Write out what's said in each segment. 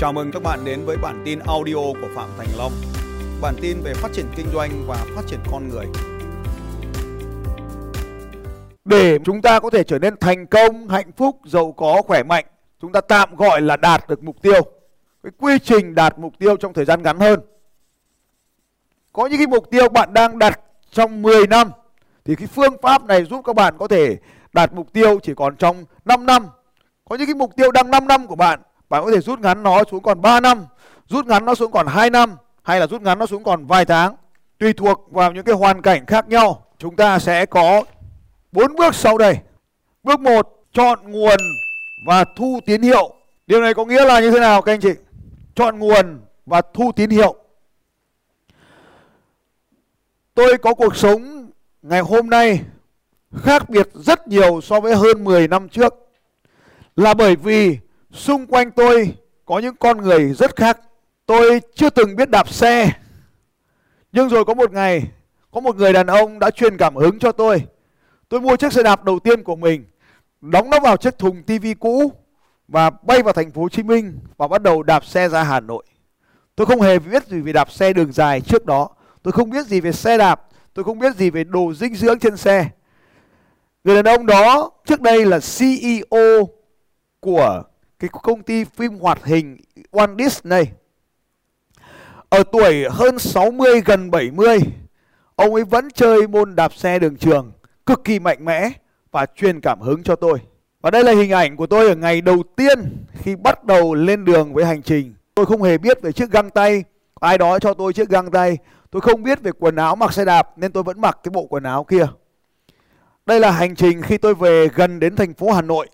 Chào mừng các bạn đến với bản tin audio của Phạm Thành Long. Bản tin về phát triển kinh doanh và phát triển con người. Để chúng ta có thể trở nên thành công, hạnh phúc, giàu có, khỏe mạnh, chúng ta tạm gọi là đạt được mục tiêu. Cái quy trình đạt mục tiêu trong thời gian ngắn hơn. Có những cái mục tiêu bạn đang đặt trong 10 năm thì cái phương pháp này giúp các bạn có thể đạt mục tiêu chỉ còn trong 5 năm. Có những cái mục tiêu đang 5 năm của bạn bạn có thể rút ngắn nó xuống còn 3 năm, rút ngắn nó xuống còn 2 năm hay là rút ngắn nó xuống còn vài tháng. Tùy thuộc vào những cái hoàn cảnh khác nhau, chúng ta sẽ có bốn bước sau đây. Bước 1, chọn nguồn và thu tín hiệu. Điều này có nghĩa là như thế nào các anh chị? Chọn nguồn và thu tín hiệu. Tôi có cuộc sống ngày hôm nay khác biệt rất nhiều so với hơn 10 năm trước. Là bởi vì Xung quanh tôi có những con người rất khác. Tôi chưa từng biết đạp xe. Nhưng rồi có một ngày, có một người đàn ông đã truyền cảm hứng cho tôi. Tôi mua chiếc xe đạp đầu tiên của mình, đóng nó vào chiếc thùng tivi cũ và bay vào thành phố Hồ Chí Minh và bắt đầu đạp xe ra Hà Nội. Tôi không hề biết gì về đạp xe đường dài trước đó. Tôi không biết gì về xe đạp, tôi không biết gì về đồ dinh dưỡng trên xe. Người đàn ông đó trước đây là CEO của cái công ty phim hoạt hình Walt Disney. Ở tuổi hơn 60 gần 70, ông ấy vẫn chơi môn đạp xe đường trường cực kỳ mạnh mẽ và truyền cảm hứng cho tôi. Và đây là hình ảnh của tôi ở ngày đầu tiên khi bắt đầu lên đường với hành trình. Tôi không hề biết về chiếc găng tay, ai đó cho tôi chiếc găng tay. Tôi không biết về quần áo mặc xe đạp nên tôi vẫn mặc cái bộ quần áo kia. Đây là hành trình khi tôi về gần đến thành phố Hà Nội.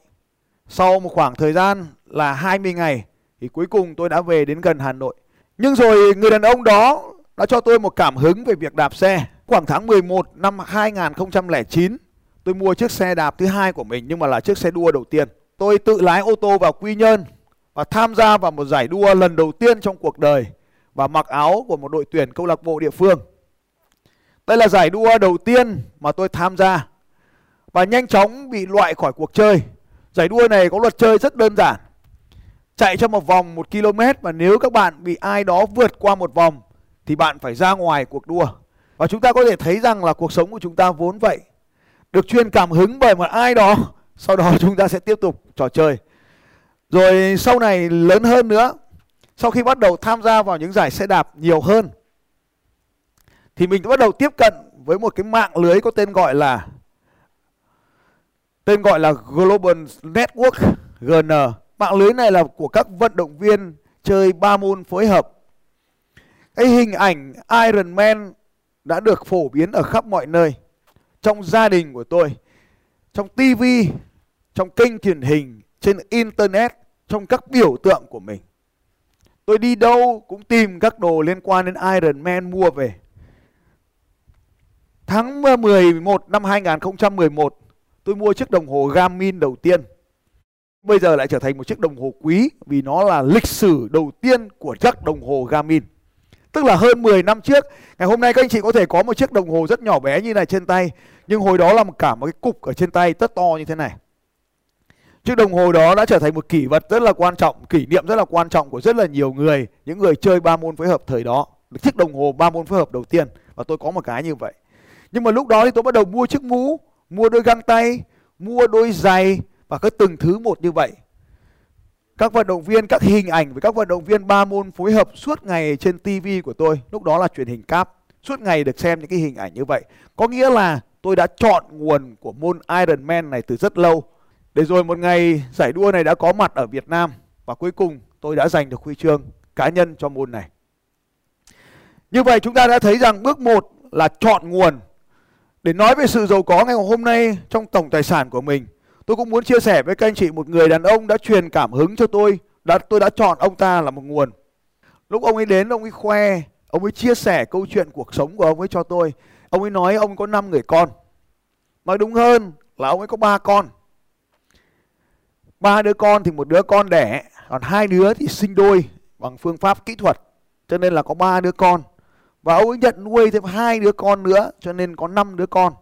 Sau một khoảng thời gian là 20 ngày thì cuối cùng tôi đã về đến gần Hà Nội. Nhưng rồi người đàn ông đó đã cho tôi một cảm hứng về việc đạp xe. Khoảng tháng 11 năm 2009, tôi mua chiếc xe đạp thứ hai của mình nhưng mà là chiếc xe đua đầu tiên. Tôi tự lái ô tô vào Quy Nhơn và tham gia vào một giải đua lần đầu tiên trong cuộc đời và mặc áo của một đội tuyển câu lạc bộ địa phương. Đây là giải đua đầu tiên mà tôi tham gia và nhanh chóng bị loại khỏi cuộc chơi. Giải đua này có luật chơi rất đơn giản chạy trong một vòng một km và nếu các bạn bị ai đó vượt qua một vòng thì bạn phải ra ngoài cuộc đua. Và chúng ta có thể thấy rằng là cuộc sống của chúng ta vốn vậy. Được truyền cảm hứng bởi một ai đó, sau đó chúng ta sẽ tiếp tục trò chơi. Rồi sau này lớn hơn nữa, sau khi bắt đầu tham gia vào những giải xe đạp nhiều hơn thì mình bắt đầu tiếp cận với một cái mạng lưới có tên gọi là tên gọi là Global Network GN Mạng lưới này là của các vận động viên chơi ba môn phối hợp. Cái hình ảnh Iron Man đã được phổ biến ở khắp mọi nơi. Trong gia đình của tôi, trong TV, trong kênh truyền hình, trên internet, trong các biểu tượng của mình. Tôi đi đâu cũng tìm các đồ liên quan đến Iron Man mua về. Tháng 11 năm 2011, tôi mua chiếc đồng hồ Garmin đầu tiên bây giờ lại trở thành một chiếc đồng hồ quý vì nó là lịch sử đầu tiên của chiếc đồng hồ Garmin. Tức là hơn 10 năm trước, ngày hôm nay các anh chị có thể có một chiếc đồng hồ rất nhỏ bé như này trên tay, nhưng hồi đó là một cả một cái cục ở trên tay rất to như thế này. Chiếc đồng hồ đó đã trở thành một kỷ vật rất là quan trọng, kỷ niệm rất là quan trọng của rất là nhiều người, những người chơi ba môn phối hợp thời đó. Chiếc đồng hồ ba môn phối hợp đầu tiên và tôi có một cái như vậy. Nhưng mà lúc đó thì tôi bắt đầu mua chiếc mũ, mua đôi găng tay, mua đôi giày, và cứ từng thứ một như vậy. Các vận động viên, các hình ảnh với các vận động viên ba môn phối hợp suốt ngày trên TV của tôi, lúc đó là truyền hình cáp. Suốt ngày được xem những cái hình ảnh như vậy. Có nghĩa là tôi đã chọn nguồn của môn Ironman này từ rất lâu. Để rồi một ngày giải đua này đã có mặt ở Việt Nam. Và cuối cùng tôi đã giành được huy chương cá nhân cho môn này. Như vậy chúng ta đã thấy rằng bước một là chọn nguồn. Để nói về sự giàu có ngày hôm nay trong tổng tài sản của mình Tôi cũng muốn chia sẻ với các anh chị một người đàn ông đã truyền cảm hứng cho tôi. Đã, tôi đã chọn ông ta là một nguồn. Lúc ông ấy đến, ông ấy khoe, ông ấy chia sẻ câu chuyện cuộc sống của ông ấy cho tôi. Ông ấy nói ông có 5 người con. Nói đúng hơn là ông ấy có ba con. Ba đứa con thì một đứa con đẻ, còn hai đứa thì sinh đôi bằng phương pháp kỹ thuật. Cho nên là có ba đứa con. Và ông ấy nhận nuôi thêm hai đứa con nữa, cho nên có 5 đứa con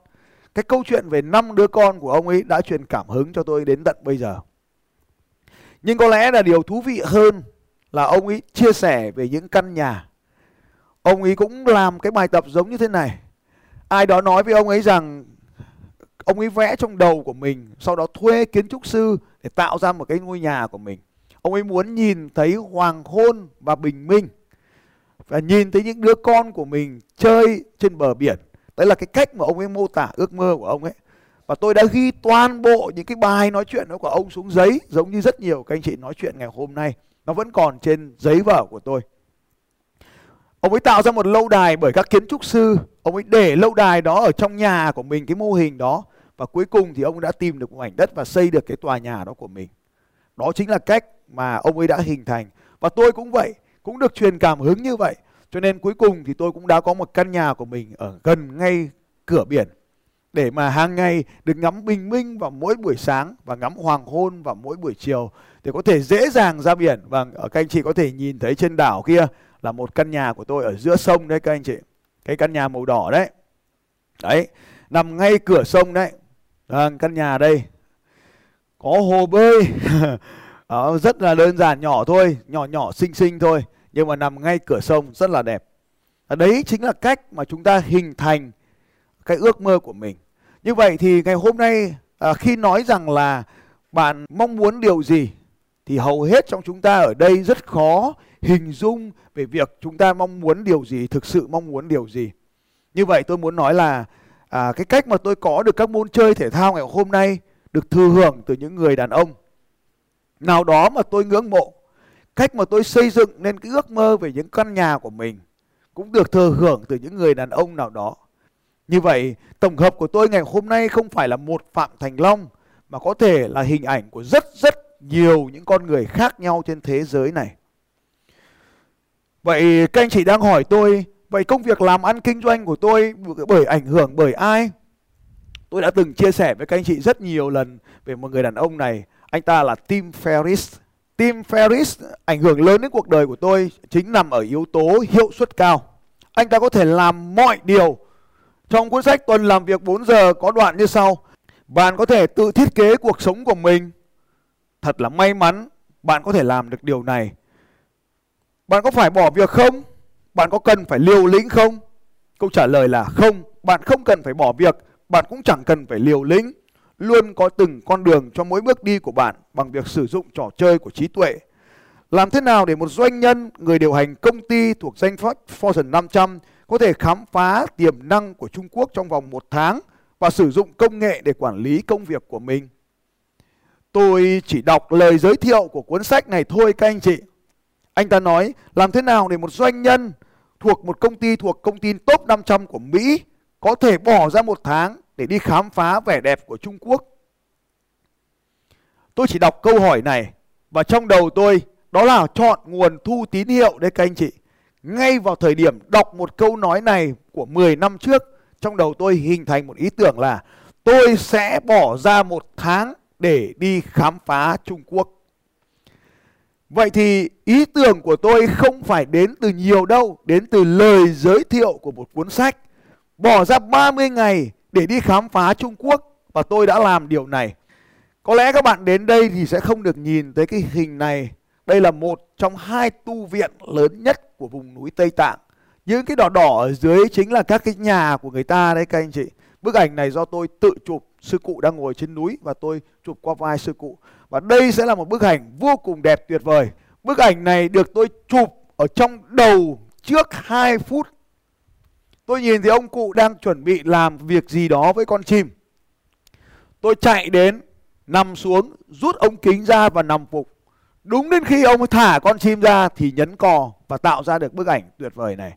cái câu chuyện về năm đứa con của ông ấy đã truyền cảm hứng cho tôi đến tận bây giờ nhưng có lẽ là điều thú vị hơn là ông ấy chia sẻ về những căn nhà. Ông ấy cũng làm cái bài tập giống như thế này. Ai đó nói với ông ấy rằng ông ấy vẽ trong đầu của mình, sau đó thuê kiến trúc sư để tạo ra một cái ngôi nhà của mình. Ông ấy muốn nhìn thấy hoàng hôn và bình minh và nhìn thấy những đứa con của mình chơi trên bờ biển. Đấy là cái cách mà ông ấy mô tả ước mơ của ông ấy. Và tôi đã ghi toàn bộ những cái bài nói chuyện đó của ông xuống giấy giống như rất nhiều các anh chị nói chuyện ngày hôm nay. Nó vẫn còn trên giấy vở của tôi. Ông ấy tạo ra một lâu đài bởi các kiến trúc sư. Ông ấy để lâu đài đó ở trong nhà của mình, cái mô hình đó. Và cuối cùng thì ông đã tìm được một mảnh đất và xây được cái tòa nhà đó của mình. Đó chính là cách mà ông ấy đã hình thành. Và tôi cũng vậy, cũng được truyền cảm hứng như vậy. Cho nên cuối cùng thì tôi cũng đã có một căn nhà của mình ở gần ngay cửa biển để mà hàng ngày được ngắm bình minh vào mỗi buổi sáng và ngắm hoàng hôn vào mỗi buổi chiều thì có thể dễ dàng ra biển. Vâng, và các anh chị có thể nhìn thấy trên đảo kia là một căn nhà của tôi ở giữa sông đấy các anh chị. Cái căn nhà màu đỏ đấy. Đấy nằm ngay cửa sông đấy. À, căn nhà đây. Có hồ bơi. Rất là đơn giản nhỏ thôi nhỏ nhỏ xinh xinh thôi nhưng mà nằm ngay cửa sông rất là đẹp à, đấy chính là cách mà chúng ta hình thành cái ước mơ của mình như vậy thì ngày hôm nay à, khi nói rằng là bạn mong muốn điều gì thì hầu hết trong chúng ta ở đây rất khó hình dung về việc chúng ta mong muốn điều gì, thực sự mong muốn điều gì. Như vậy tôi muốn nói là à, cái cách mà tôi có được các môn chơi thể thao ngày hôm nay được thừa hưởng từ những người đàn ông nào đó mà tôi ngưỡng mộ. Cách mà tôi xây dựng nên cái ước mơ về những căn nhà của mình cũng được thừa hưởng từ những người đàn ông nào đó. Như vậy, tổng hợp của tôi ngày hôm nay không phải là một Phạm Thành Long mà có thể là hình ảnh của rất rất nhiều những con người khác nhau trên thế giới này. Vậy các anh chị đang hỏi tôi, vậy công việc làm ăn kinh doanh của tôi bởi ảnh hưởng bởi ai? Tôi đã từng chia sẻ với các anh chị rất nhiều lần về một người đàn ông này. Anh ta là Tim Ferriss. Tim Ferris ảnh hưởng lớn đến cuộc đời của tôi chính nằm ở yếu tố hiệu suất cao. Anh ta có thể làm mọi điều. Trong cuốn sách Tuần làm việc 4 giờ có đoạn như sau. Bạn có thể tự thiết kế cuộc sống của mình. Thật là may mắn bạn có thể làm được điều này bạn có phải bỏ việc không? Bạn có cần phải liều lĩnh không? Câu trả lời là không, bạn không cần phải bỏ việc, bạn cũng chẳng cần phải liều lĩnh. Luôn có từng con đường cho mỗi bước đi của bạn bằng việc sử dụng trò chơi của trí tuệ. Làm thế nào để một doanh nhân, người điều hành công ty thuộc danh sách Fortune 500 có thể khám phá tiềm năng của Trung Quốc trong vòng một tháng và sử dụng công nghệ để quản lý công việc của mình? Tôi chỉ đọc lời giới thiệu của cuốn sách này thôi các anh chị. Anh ta nói làm thế nào để một doanh nhân thuộc một công ty thuộc công ty top 500 của Mỹ có thể bỏ ra một tháng để đi khám phá vẻ đẹp của Trung Quốc. Tôi chỉ đọc câu hỏi này và trong đầu tôi đó là chọn nguồn thu tín hiệu đấy các anh chị. Ngay vào thời điểm đọc một câu nói này của 10 năm trước, trong đầu tôi hình thành một ý tưởng là tôi sẽ bỏ ra một tháng để đi khám phá Trung Quốc. Vậy thì ý tưởng của tôi không phải đến từ nhiều đâu, đến từ lời giới thiệu của một cuốn sách. Bỏ ra 30 ngày để đi khám phá Trung Quốc và tôi đã làm điều này. Có lẽ các bạn đến đây thì sẽ không được nhìn thấy cái hình này. Đây là một trong hai tu viện lớn nhất của vùng núi Tây Tạng. Những cái đỏ đỏ ở dưới chính là các cái nhà của người ta đấy các anh chị. Bức ảnh này do tôi tự chụp, sư cụ đang ngồi trên núi và tôi chụp qua vai sư cụ. Và đây sẽ là một bức ảnh vô cùng đẹp tuyệt vời. Bức ảnh này được tôi chụp ở trong đầu trước 2 phút. Tôi nhìn thấy ông cụ đang chuẩn bị làm việc gì đó với con chim. Tôi chạy đến, nằm xuống, rút ống kính ra và nằm phục. Đúng đến khi ông thả con chim ra thì nhấn cò và tạo ra được bức ảnh tuyệt vời này.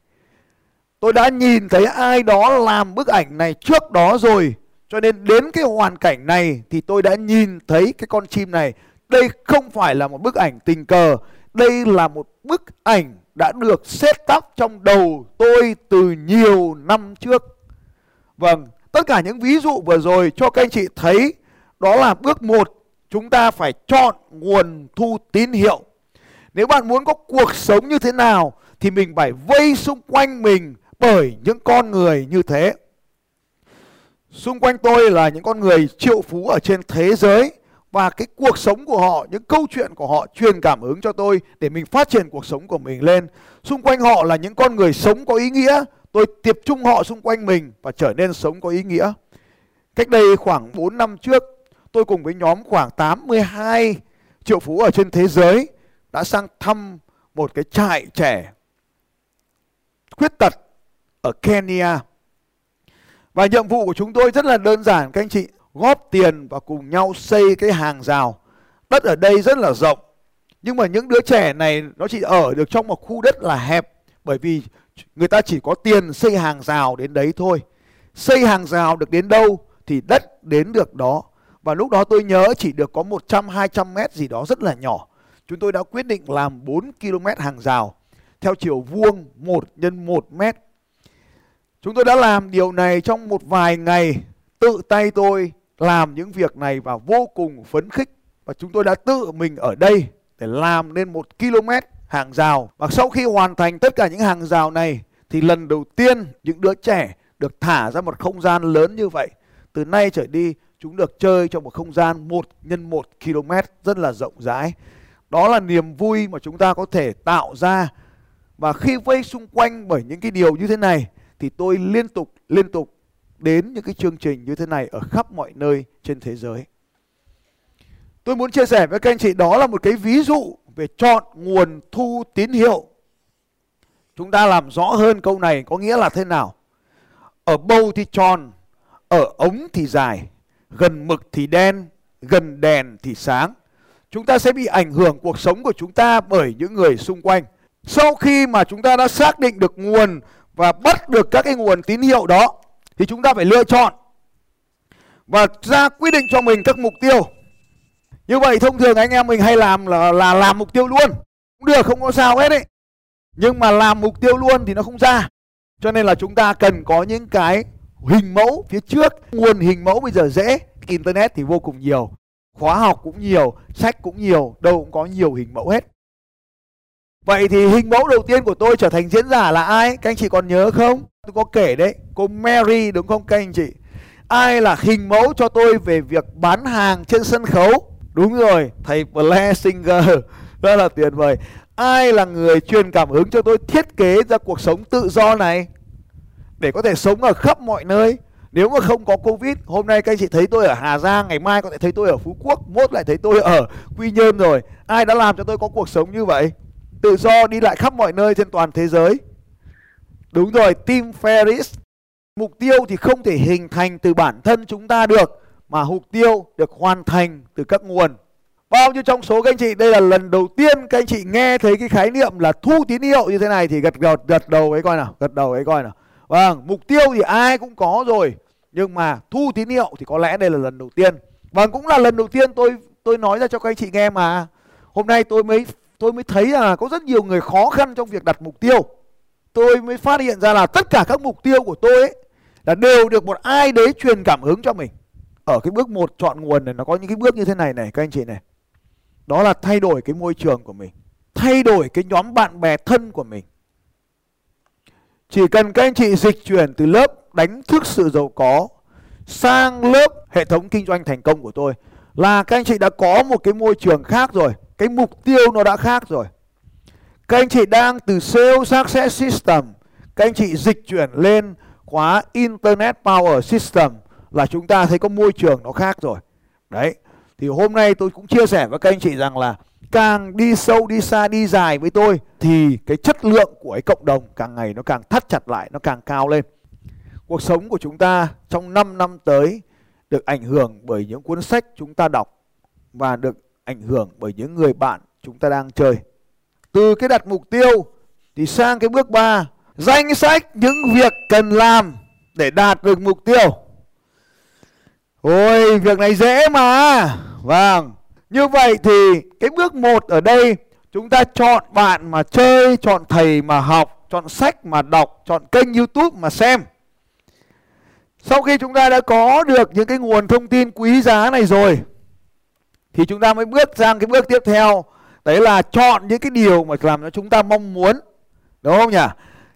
Tôi đã nhìn thấy ai đó làm bức ảnh này trước đó rồi cho nên đến cái hoàn cảnh này thì tôi đã nhìn thấy cái con chim này. Đây không phải là một bức ảnh tình cờ. Đây là một bức ảnh đã được set up trong đầu tôi từ nhiều năm trước. Vâng, tất cả những ví dụ vừa rồi cho các anh chị thấy đó là bước một chúng ta phải chọn nguồn thu tín hiệu. Nếu bạn muốn có cuộc sống như thế nào thì mình phải vây xung quanh mình bởi những con người như thế. Xung quanh tôi là những con người triệu phú ở trên thế giới và cái cuộc sống của họ, những câu chuyện của họ truyền cảm hứng cho tôi để mình phát triển cuộc sống của mình lên. Xung quanh họ là những con người sống có ý nghĩa, tôi tập trung họ xung quanh mình và trở nên sống có ý nghĩa. Cách đây khoảng 4 năm trước, tôi cùng với nhóm khoảng 82 triệu phú ở trên thế giới đã sang thăm một cái trại trẻ khuyết tật ở Kenya. Và nhiệm vụ của chúng tôi rất là đơn giản các anh chị, góp tiền và cùng nhau xây cái hàng rào. Đất ở đây rất là rộng, nhưng mà những đứa trẻ này nó chỉ ở được trong một khu đất là hẹp bởi vì người ta chỉ có tiền xây hàng rào đến đấy thôi. Xây hàng rào được đến đâu thì đất đến được đó. Và lúc đó tôi nhớ chỉ được có 100 200 mét gì đó rất là nhỏ. Chúng tôi đã quyết định làm 4 km hàng rào theo chiều vuông 1 nhân 1 mét. Chúng tôi đã làm điều này trong một vài ngày, tự tay tôi làm những việc này và vô cùng phấn khích. Và chúng tôi đã tự mình ở đây để làm nên một km hàng rào. Và sau khi hoàn thành tất cả những hàng rào này, thì lần đầu tiên những đứa trẻ được thả ra một không gian lớn như vậy. Từ nay trở đi, chúng được chơi trong một không gian 1 nhân 1 km rất là rộng rãi. Đó là niềm vui mà chúng ta có thể tạo ra và khi vây xung quanh bởi những cái điều như thế này, thì tôi liên tục liên tục đến những cái chương trình như thế này ở khắp mọi nơi trên thế giới. Tôi muốn chia sẻ với các anh chị đó là một cái ví dụ về chọn nguồn thu tín hiệu. Chúng ta làm rõ hơn câu này có nghĩa là thế nào. Ở bầu thì tròn, ở ống thì dài, gần mực thì đen, gần đèn thì sáng. Chúng ta sẽ bị ảnh hưởng cuộc sống của chúng ta bởi những người xung quanh. Sau khi mà chúng ta đã xác định được nguồn và bắt được các cái nguồn tín hiệu đó thì chúng ta phải lựa chọn và ra quyết định cho mình các mục tiêu. Như vậy thông thường anh em mình hay làm là là làm mục tiêu luôn. Cũng được không có sao hết ấy. Nhưng mà làm mục tiêu luôn thì nó không ra. Cho nên là chúng ta cần có những cái hình mẫu phía trước. Nguồn hình mẫu bây giờ dễ, internet thì vô cùng nhiều. Khóa học cũng nhiều, sách cũng nhiều, đâu cũng có nhiều hình mẫu hết. Vậy thì hình mẫu đầu tiên của tôi trở thành diễn giả là ai? Các anh chị còn nhớ không? Tôi có kể đấy, cô Mary đúng không các anh chị? Ai là hình mẫu cho tôi về việc bán hàng trên sân khấu? Đúng rồi, thầy Blessinger rất là tuyệt vời. Ai là người truyền cảm hứng cho tôi thiết kế ra cuộc sống tự do này để có thể sống ở khắp mọi nơi? Nếu mà không có Covid, hôm nay các anh chị thấy tôi ở Hà Giang, ngày mai có thể thấy tôi ở Phú Quốc, mốt lại thấy tôi ở Quy Nhơn rồi. Ai đã làm cho tôi có cuộc sống như vậy? tự do đi lại khắp mọi nơi trên toàn thế giới. Đúng rồi, Tim Ferris. Mục tiêu thì không thể hình thành từ bản thân chúng ta được mà mục tiêu được hoàn thành từ các nguồn. Bao nhiêu trong số các anh chị đây là lần đầu tiên các anh chị nghe thấy cái khái niệm là thu tín hiệu như thế này thì gật gật gật đầu ấy coi nào, gật đầu ấy coi nào. Vâng, mục tiêu thì ai cũng có rồi, nhưng mà thu tín hiệu thì có lẽ đây là lần đầu tiên. Vâng, cũng là lần đầu tiên tôi tôi nói ra cho các anh chị nghe mà. Hôm nay tôi mới tôi mới thấy là có rất nhiều người khó khăn trong việc đặt mục tiêu tôi mới phát hiện ra là tất cả các mục tiêu của tôi ấy là đều được một ai đấy truyền cảm hứng cho mình. Ở cái bước một chọn nguồn này, nó có những cái bước như thế này này, các anh chị này. Đó là thay đổi cái môi trường của mình, thay đổi cái nhóm bạn bè thân của mình. Chỉ cần các anh chị dịch chuyển từ lớp đánh thức sự giàu có sang lớp hệ thống kinh doanh thành công của tôi là các anh chị đã có một cái môi trường khác rồi, cái mục tiêu nó đã khác rồi các anh chị đang từ sales success system. Các anh chị dịch chuyển lên khóa internet power system là chúng ta thấy có môi trường nó khác rồi. Đấy, thì hôm nay tôi cũng chia sẻ với các anh chị rằng là càng đi sâu, đi xa, đi dài với tôi thì cái chất lượng của cái cộng đồng càng ngày nó càng thắt chặt lại, nó càng cao lên. Cuộc sống của chúng ta trong 5 năm tới được ảnh hưởng bởi những cuốn sách chúng ta đọc và được ảnh hưởng bởi những người bạn chúng ta đang chơi. Từ cái đặt mục tiêu thì sang cái bước 3, danh sách những việc cần làm để đạt được mục tiêu. Ôi, việc này dễ mà. Vâng. Như vậy thì cái bước 1 ở đây chúng ta chọn bạn mà chơi, chọn thầy mà học, chọn sách mà đọc, chọn kênh YouTube mà xem. Sau khi chúng ta đã có được những cái nguồn thông tin quý giá này rồi thì chúng ta mới bước sang cái bước tiếp theo đấy là chọn những cái điều mà làm cho chúng ta mong muốn. Đúng không nhỉ?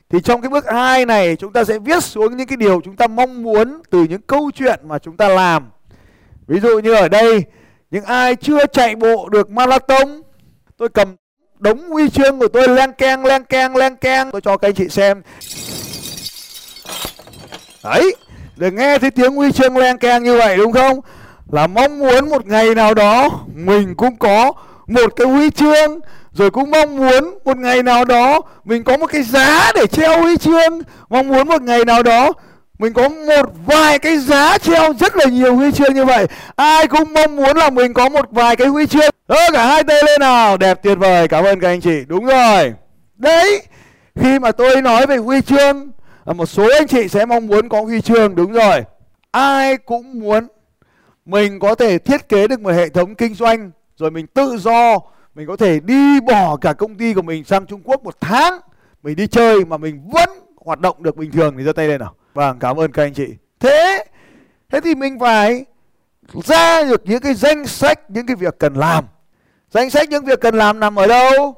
Thì trong cái bước hai này, chúng ta sẽ viết xuống những cái điều chúng ta mong muốn từ những câu chuyện mà chúng ta làm. Ví dụ như ở đây, những ai chưa chạy bộ được marathon, tôi cầm đống huy chương của tôi len keng len keng len keng, tôi cho các anh chị xem. Đấy, để nghe thấy tiếng huy chương len keng như vậy đúng không? Là mong muốn một ngày nào đó mình cũng có một cái huy chương, rồi cũng mong muốn một ngày nào đó mình có một cái giá để treo huy chương. Mong muốn một ngày nào đó mình có một vài cái giá treo rất là nhiều huy chương như vậy. Ai cũng mong muốn là mình có một vài cái huy chương. Ơ, cả hai tay lên nào. Đẹp tuyệt vời. Cảm ơn các anh chị. Đúng rồi. Đấy, khi mà tôi nói về huy chương à, một số anh chị sẽ mong muốn có huy chương. Đúng rồi. Ai cũng muốn mình có thể thiết kế được một hệ thống kinh doanh rồi mình tự do, mình có thể đi bỏ cả công ty của mình sang Trung Quốc một tháng, mình đi chơi mà mình vẫn hoạt động được bình thường. Thì giơ tay lên nào. Vâng cảm ơn các anh chị. Thế thế thì mình phải ra được những cái danh sách, những cái việc cần làm. Danh sách những việc cần làm nằm ở đâu?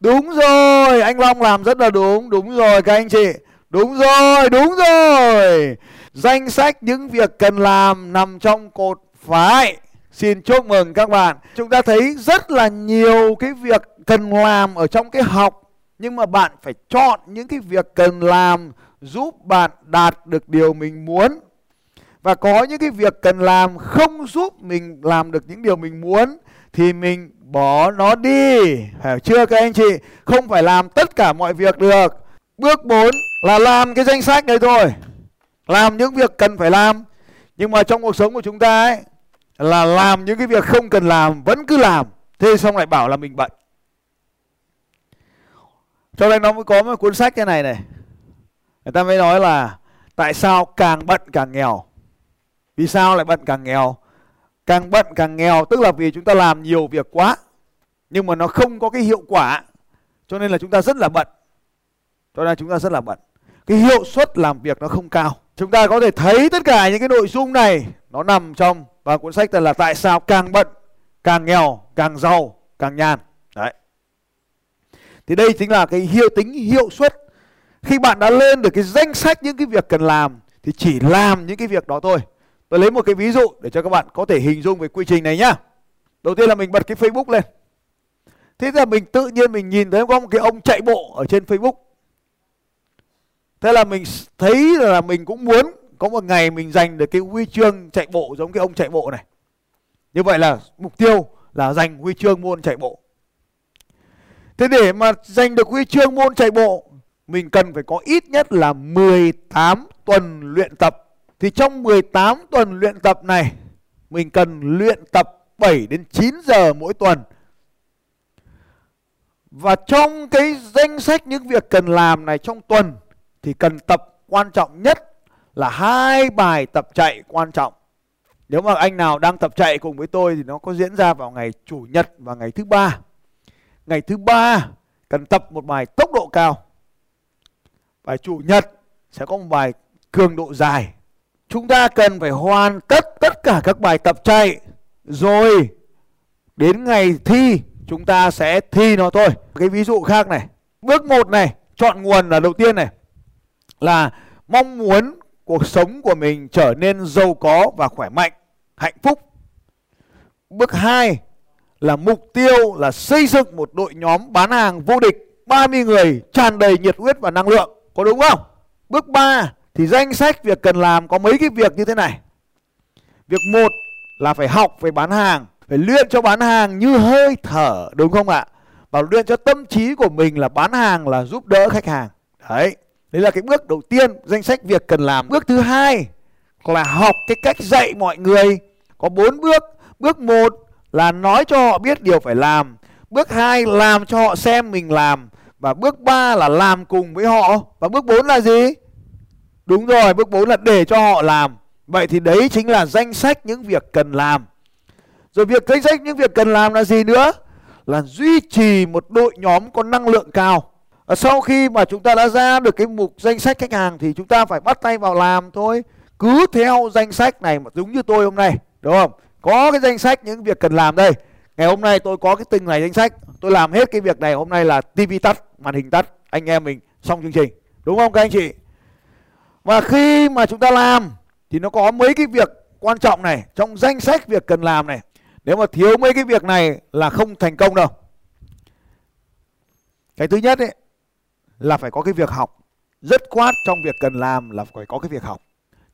Đúng rồi, anh long làm rất là đúng. Đúng rồi, các anh chị. Đúng rồi đúng rồi. Danh sách những việc cần làm nằm trong cột phải xin chúc mừng các bạn. Chúng ta thấy rất là nhiều cái việc cần làm ở trong cái học, nhưng mà bạn phải chọn những cái việc cần làm giúp bạn đạt được điều mình muốn. Và có những cái việc cần làm không giúp mình làm được những điều mình muốn thì mình bỏ nó đi. Hiểu chưa các anh chị? Không phải làm tất cả mọi việc được. Bước 4 là làm cái danh sách này thôi. Làm những việc cần phải làm. Nhưng mà trong cuộc sống của chúng ta ấy là làm những cái việc không cần làm, vẫn cứ làm. Thế xong lại bảo là mình bận. Cho nên nó mới có một cuốn sách như này này. Người ta mới nói là tại sao càng bận càng nghèo? Vì sao lại bận càng nghèo? Càng bận càng nghèo, tức là vì chúng ta làm nhiều việc quá, nhưng mà nó không có cái hiệu quả, cho nên là chúng ta rất là bận. Cho nên chúng ta rất là bận cái hiệu suất làm việc nó không cao. Chúng ta có thể thấy tất cả những cái nội dung này, nó nằm trong và cuốn sách tên là tại sao càng bận, càng nghèo, càng giàu, càng nhàn. Đấy. Thì đây chính là cái hiệu tính, hiệu suất. Khi bạn đã lên được cái danh sách những cái việc cần làm, thì chỉ làm những cái việc đó thôi. Tôi lấy một cái ví dụ để cho các bạn có thể hình dung về quy trình này nhá. Đầu tiên là mình bật cái facebook lên. Thế là mình tự nhiên mình nhìn thấy có một cái ông chạy bộ ở trên facebook thế là mình thấy là mình cũng muốn có một ngày mình giành được cái huy chương chạy bộ giống cái ông chạy bộ này. Như vậy là mục tiêu là giành huy chương môn chạy bộ. Thế để mà giành được huy chương môn chạy bộ, mình cần phải có ít nhất là 18 tuần luyện tập. Thì trong 18 tuần luyện tập này, mình cần luyện tập 7 đến 9 giờ mỗi tuần. Và trong cái danh sách những việc cần làm này trong tuần thì cần tập quan trọng nhất là hai bài tập chạy quan trọng. Nếu mà anh nào đang tập chạy cùng với tôi thì nó có diễn ra vào ngày chủ nhật và ngày thứ ba. Ngày thứ ba cần tập một bài tốc độ cao. Bài chủ nhật sẽ có một bài cường độ dài. Chúng ta cần phải hoàn tất tất cả các bài tập chạy rồi đến ngày thi chúng ta sẽ thi nó thôi. Cái ví dụ khác này. Bước 1 này, chọn nguồn là đầu tiên này là mong muốn cuộc sống của mình trở nên giàu có và khỏe mạnh, hạnh phúc. Bước 2 là mục tiêu là xây dựng một đội nhóm bán hàng vô địch 30 người tràn đầy nhiệt huyết và năng lượng. Có đúng không? Bước 3 thì danh sách việc cần làm có mấy cái việc như thế này. Việc 1 là phải học về bán hàng, phải luyện cho bán hàng như hơi thở đúng không ạ? Và luyện cho tâm trí của mình là bán hàng là giúp đỡ khách hàng. Đấy. Đấy là cái bước đầu tiên danh sách việc cần làm. Bước thứ hai là học cái cách dạy mọi người. Có bốn bước. Bước một là nói cho họ biết điều phải làm. Bước hai làm cho họ xem mình làm. Và bước ba là làm cùng với họ. Và bước bốn là gì? Đúng rồi, bước bốn là để cho họ làm. Vậy thì đấy chính là danh sách những việc cần làm. Rồi việc danh sách những việc cần làm là gì nữa? Là duy trì một đội nhóm có năng lượng cao sau khi mà chúng ta đã ra được cái mục danh sách khách hàng thì chúng ta phải bắt tay vào làm thôi. Cứ theo danh sách này mà giống như tôi hôm nay, đúng không? Có cái danh sách những việc cần làm đây. Ngày hôm nay tôi có cái từng này danh sách. Tôi làm hết cái việc này, hôm nay là tivi tắt, màn hình tắt. Anh em mình xong chương trình, đúng không các anh chị? Và khi mà chúng ta làm thì nó có mấy cái việc quan trọng này, trong danh sách việc cần làm này. Nếu mà thiếu mấy cái việc này là không thành công đâu. Cái thứ nhất ấy là phải có cái việc học. Rất quát trong việc cần làm là phải có cái việc học.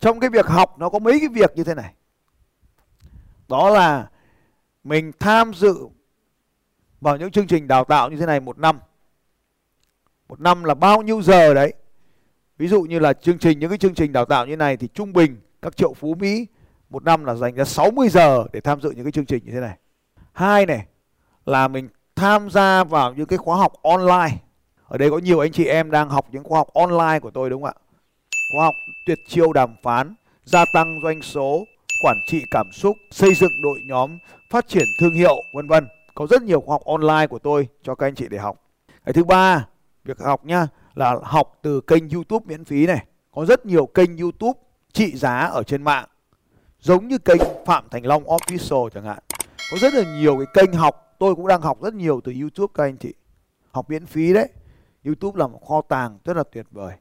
Trong cái việc học nó có mấy cái việc như thế này. Đó là mình tham dự vào những chương trình đào tạo như thế này một năm. Một năm là bao nhiêu giờ đấy? Ví dụ như là chương trình, những cái chương trình đào tạo như này thì trung bình các triệu phú Mỹ một năm là dành ra 60 giờ để tham dự những cái chương trình như thế này. Hai này là mình tham gia vào những cái khóa học online ở đây có nhiều anh chị em đang học những khóa học online của tôi, đúng không ạ? Khóa học tuyệt chiêu đàm phán, gia tăng doanh số, quản trị cảm xúc, xây dựng đội nhóm, phát triển thương hiệu, vân vân. Có rất nhiều khóa học online của tôi cho các anh chị để học. Cái thứ ba, việc học nhá, là học từ kênh youtube miễn phí này. Có rất nhiều kênh youtube trị giá ở trên mạng. Giống như kênh phạm thành long official chẳng hạn. Có rất là nhiều cái kênh học, tôi cũng đang học rất nhiều từ youtube các anh chị. Học miễn phí đấy youtube là một kho tàng rất là tuyệt vời.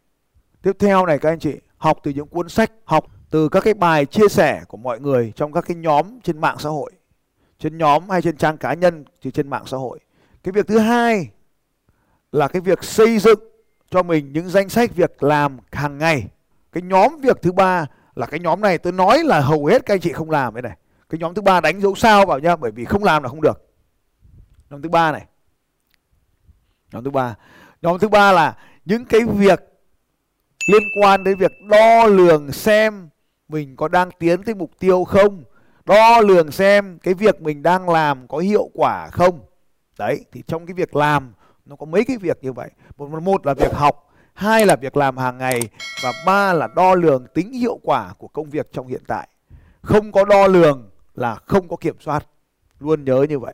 Tiếp theo này các anh chị, học từ những cuốn sách, học từ các cái bài chia sẻ của mọi người trong các cái nhóm trên mạng xã hội. Trên nhóm hay trên trang cá nhân thì trên mạng xã hội. Cái việc thứ hai là cái việc xây dựng cho mình những danh sách việc làm hàng ngày. Cái nhóm việc thứ ba là cái nhóm này tôi nói là hầu hết các anh chị không làm cái này. Cái nhóm thứ ba đánh dấu sao vào nhá, bởi vì không làm là không được. Nhóm thứ ba này. Nhóm thứ ba nhóm thứ ba là những cái việc liên quan đến việc đo lường xem mình có đang tiến tới mục tiêu không, đo lường xem cái việc mình đang làm có hiệu quả không. Đấy, thì trong cái việc làm, nó có mấy cái việc như vậy. Một một là việc học, hai là việc làm hàng ngày, và ba là đo lường tính hiệu quả của công việc trong hiện tại. Không có đo lường là không có kiểm soát. Luôn nhớ như vậy.